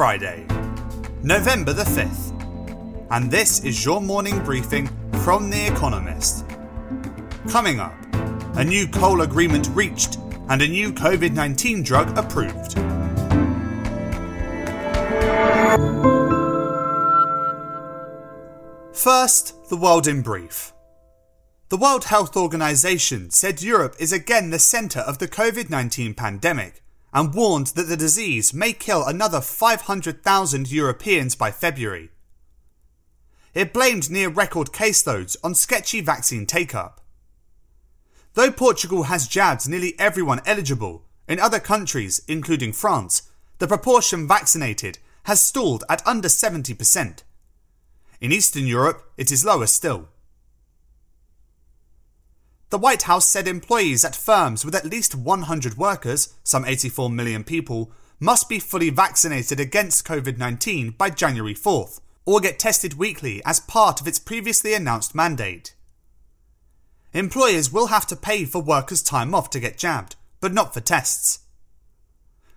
Friday, November the 5th, and this is your morning briefing from The Economist. Coming up, a new coal agreement reached and a new COVID 19 drug approved. First, the world in brief. The World Health Organization said Europe is again the centre of the COVID 19 pandemic and warned that the disease may kill another 500,000 Europeans by February. It blamed near record caseloads on sketchy vaccine take up. Though Portugal has jabbed nearly everyone eligible, in other countries, including France, the proportion vaccinated has stalled at under 70%. In Eastern Europe, it is lower still. The White House said employees at firms with at least 100 workers, some 84 million people, must be fully vaccinated against COVID 19 by January 4th, or get tested weekly as part of its previously announced mandate. Employers will have to pay for workers' time off to get jabbed, but not for tests.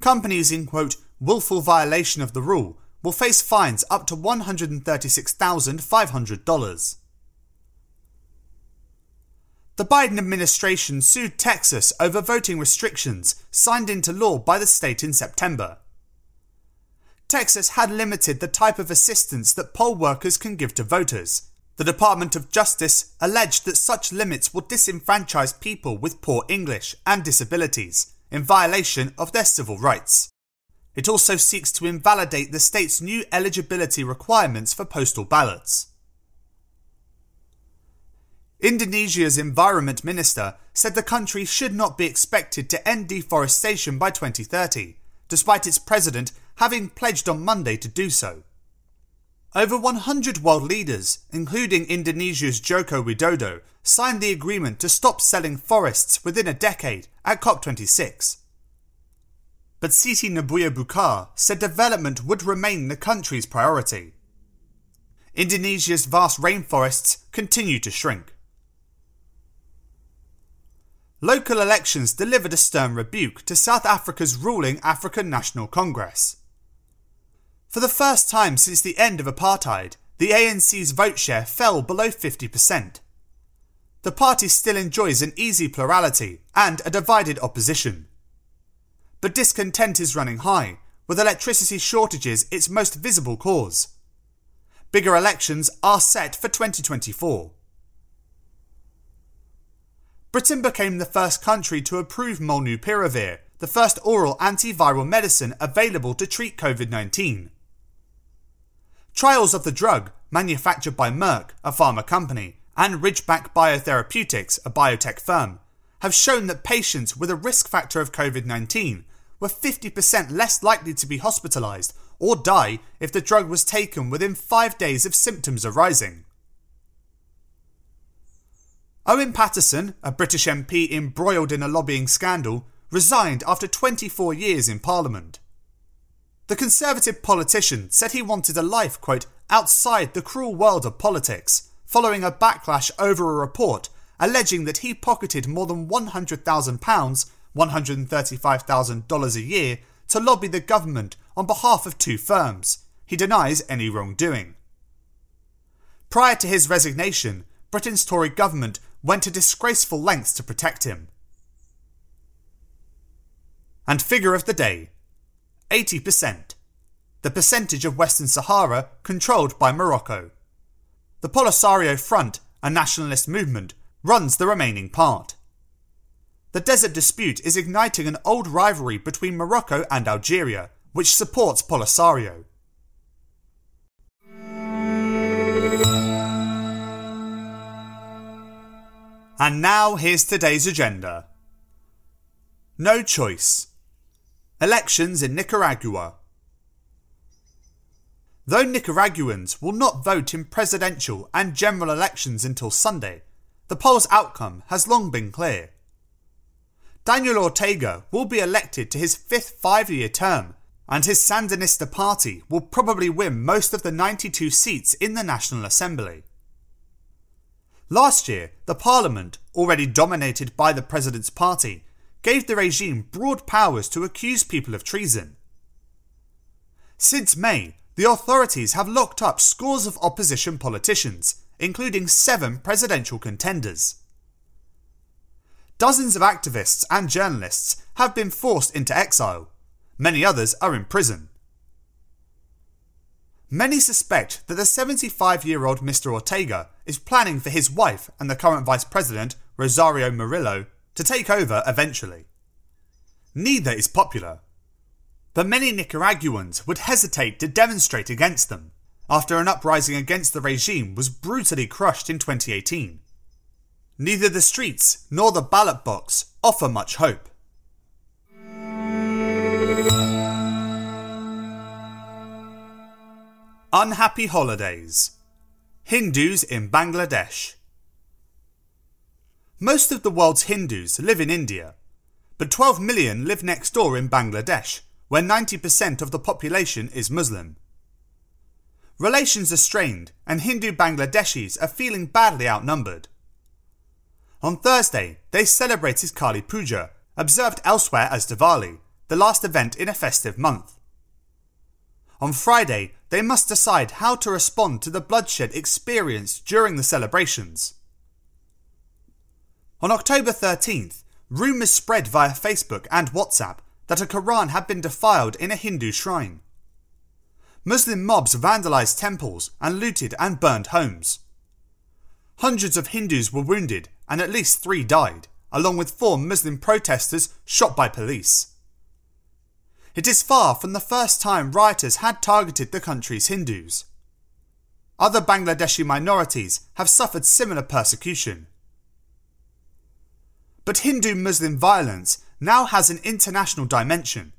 Companies in quote, willful violation of the rule will face fines up to $136,500. The Biden administration sued Texas over voting restrictions signed into law by the state in September. Texas had limited the type of assistance that poll workers can give to voters. The Department of Justice alleged that such limits will disenfranchise people with poor English and disabilities, in violation of their civil rights. It also seeks to invalidate the state's new eligibility requirements for postal ballots. Indonesia's Environment Minister said the country should not be expected to end deforestation by 2030, despite its president having pledged on Monday to do so. Over 100 world leaders, including Indonesia's Joko Widodo, signed the agreement to stop selling forests within a decade at COP26. But Siti Nurbaya Bakar said development would remain the country's priority. Indonesia's vast rainforests continue to shrink. Local elections delivered a stern rebuke to South Africa's ruling African National Congress. For the first time since the end of apartheid, the ANC's vote share fell below 50%. The party still enjoys an easy plurality and a divided opposition. But discontent is running high, with electricity shortages its most visible cause. Bigger elections are set for 2024. Britain became the first country to approve Molnupiravir, the first oral antiviral medicine available to treat COVID 19. Trials of the drug, manufactured by Merck, a pharma company, and Ridgeback Biotherapeutics, a biotech firm, have shown that patients with a risk factor of COVID 19 were 50% less likely to be hospitalised or die if the drug was taken within five days of symptoms arising. Owen Paterson, a British MP embroiled in a lobbying scandal, resigned after 24 years in Parliament. The Conservative politician said he wanted a life, quote, outside the cruel world of politics, following a backlash over a report alleging that he pocketed more than £100,000, $135,000 a year, to lobby the government on behalf of two firms. He denies any wrongdoing. Prior to his resignation, Britain's Tory government went to disgraceful lengths to protect him. And figure of the day 80%. The percentage of Western Sahara controlled by Morocco. The Polisario Front, a nationalist movement, runs the remaining part. The desert dispute is igniting an old rivalry between Morocco and Algeria, which supports Polisario. And now here's today's agenda. No choice. Elections in Nicaragua. Though Nicaraguans will not vote in presidential and general elections until Sunday, the poll's outcome has long been clear. Daniel Ortega will be elected to his fifth five year term, and his Sandinista party will probably win most of the 92 seats in the National Assembly. Last year, the parliament, already dominated by the president's party, gave the regime broad powers to accuse people of treason. Since May, the authorities have locked up scores of opposition politicians, including seven presidential contenders. Dozens of activists and journalists have been forced into exile. Many others are in prison. Many suspect that the 75 year old Mr. Ortega is planning for his wife and the current vice president, Rosario Murillo, to take over eventually. Neither is popular, but many Nicaraguans would hesitate to demonstrate against them after an uprising against the regime was brutally crushed in 2018. Neither the streets nor the ballot box offer much hope. Unhappy Holidays Hindus in Bangladesh. Most of the world's Hindus live in India, but 12 million live next door in Bangladesh, where 90% of the population is Muslim. Relations are strained, and Hindu Bangladeshis are feeling badly outnumbered. On Thursday, they celebrated Kali Puja, observed elsewhere as Diwali, the last event in a festive month. On Friday, they must decide how to respond to the bloodshed experienced during the celebrations. On October 13th, rumours spread via Facebook and WhatsApp that a Quran had been defiled in a Hindu shrine. Muslim mobs vandalised temples and looted and burned homes. Hundreds of Hindus were wounded and at least three died, along with four Muslim protesters shot by police. It is far from the first time rioters had targeted the country's Hindus. Other Bangladeshi minorities have suffered similar persecution. But Hindu Muslim violence now has an international dimension.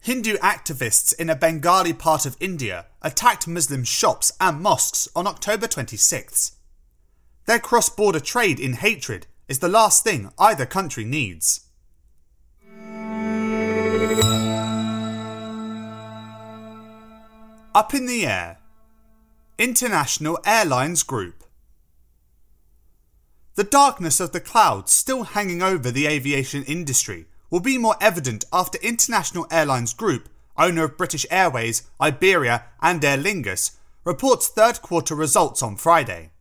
Hindu activists in a Bengali part of India attacked Muslim shops and mosques on October 26th. Their cross border trade in hatred is the last thing either country needs. Up in the Air International Airlines Group The darkness of the clouds still hanging over the aviation industry will be more evident after International Airlines Group, owner of British Airways, Iberia, and Aer Lingus, reports third quarter results on Friday.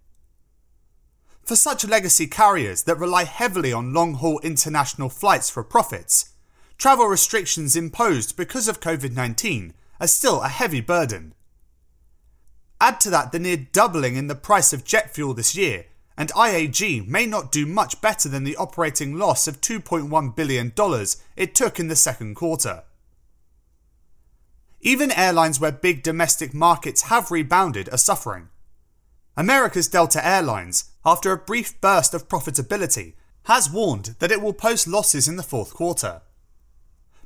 For such legacy carriers that rely heavily on long haul international flights for profits, travel restrictions imposed because of COVID 19 are still a heavy burden. Add to that the near doubling in the price of jet fuel this year, and IAG may not do much better than the operating loss of $2.1 billion it took in the second quarter. Even airlines where big domestic markets have rebounded are suffering. America's Delta Airlines, after a brief burst of profitability, has warned that it will post losses in the fourth quarter.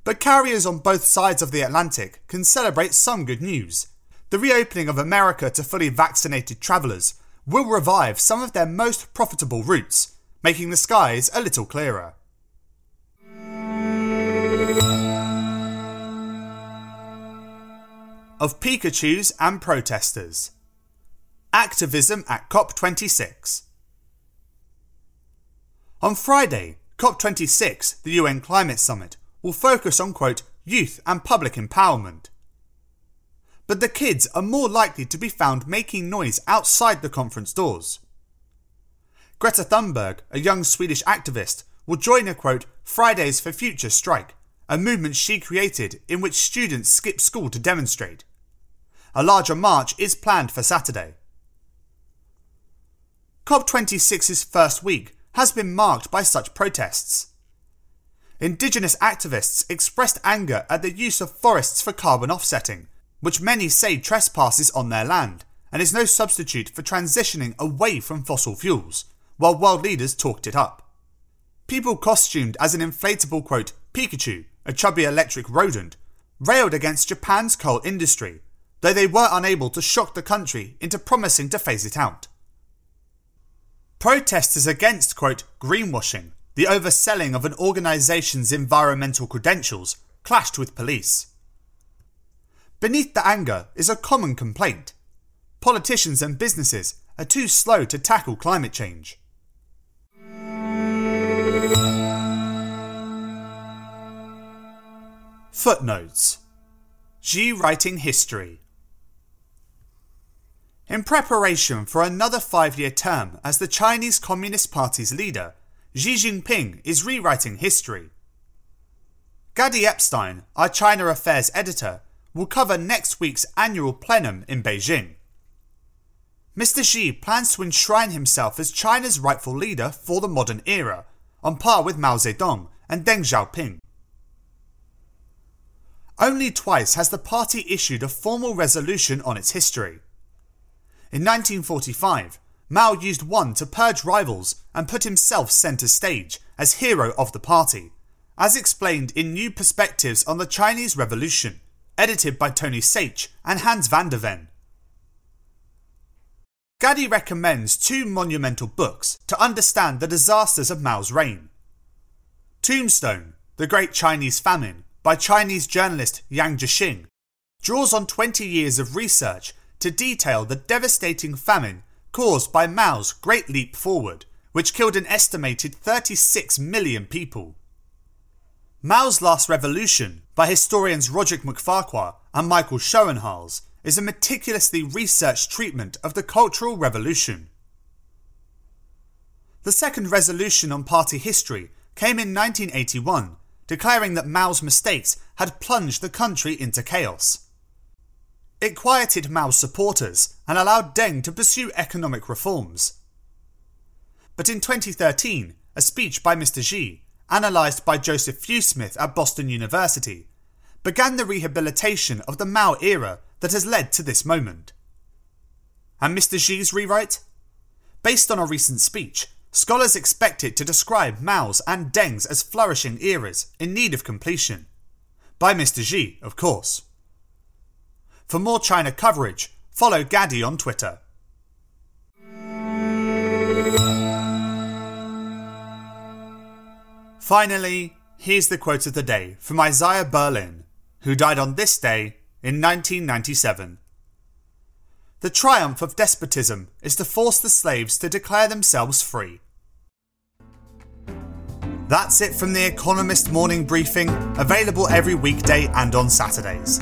But carriers on both sides of the Atlantic can celebrate some good news. The reopening of America to fully vaccinated travellers will revive some of their most profitable routes, making the skies a little clearer. Of Pikachus and protesters. Activism at COP26. On Friday, COP26, the UN Climate Summit, will focus on, quote, youth and public empowerment. But the kids are more likely to be found making noise outside the conference doors. Greta Thunberg, a young Swedish activist, will join a quote, Fridays for Future strike, a movement she created in which students skip school to demonstrate. A larger march is planned for Saturday. COP26's first week has been marked by such protests. Indigenous activists expressed anger at the use of forests for carbon offsetting, which many say trespasses on their land and is no substitute for transitioning away from fossil fuels, while world leaders talked it up. People costumed as an inflatable quote, Pikachu, a chubby electric rodent, railed against Japan's coal industry, though they were unable to shock the country into promising to phase it out. Protesters against, quote, greenwashing the overselling of an organisation's environmental credentials clashed with police. Beneath the anger is a common complaint politicians and businesses are too slow to tackle climate change. Footnotes Xi writing history. In preparation for another five year term as the Chinese Communist Party's leader, Xi Jinping is rewriting history. Gady Epstein, our China Affairs editor, will cover next week's annual plenum in Beijing. Mr. Xi plans to enshrine himself as China's rightful leader for the modern era, on par with Mao Zedong and Deng Xiaoping. Only twice has the party issued a formal resolution on its history. In 1945, Mao used one to purge rivals and put himself centre stage as hero of the party, as explained in New Perspectives on the Chinese Revolution, edited by Tony Saich and Hans van de Ven. Gady recommends two monumental books to understand the disasters of Mao's reign. Tombstone, The Great Chinese Famine, by Chinese journalist Yang Jisheng, draws on 20 years of research to detail the devastating famine caused by Mao's Great Leap Forward, which killed an estimated 36 million people. Mao's Last Revolution, by historians Roderick MacFarquhar and Michael Schoenhals, is a meticulously researched treatment of the Cultural Revolution. The second resolution on party history came in 1981 declaring that Mao's mistakes had plunged the country into chaos. It quieted Mao's supporters and allowed Deng to pursue economic reforms. But in 2013, a speech by Mr. Xi, analysed by Joseph Fewsmith at Boston University, began the rehabilitation of the Mao era that has led to this moment. And Mr. Xi's rewrite? Based on a recent speech, Scholars expect it to describe Mao's and Deng's as flourishing eras in need of completion. By Mr. Xi, of course. For more China coverage, follow Gady on Twitter. Finally, here's the quote of the day from Isaiah Berlin, who died on this day in 1997. The triumph of despotism is to force the slaves to declare themselves free. That's it from The Economist Morning Briefing, available every weekday and on Saturdays.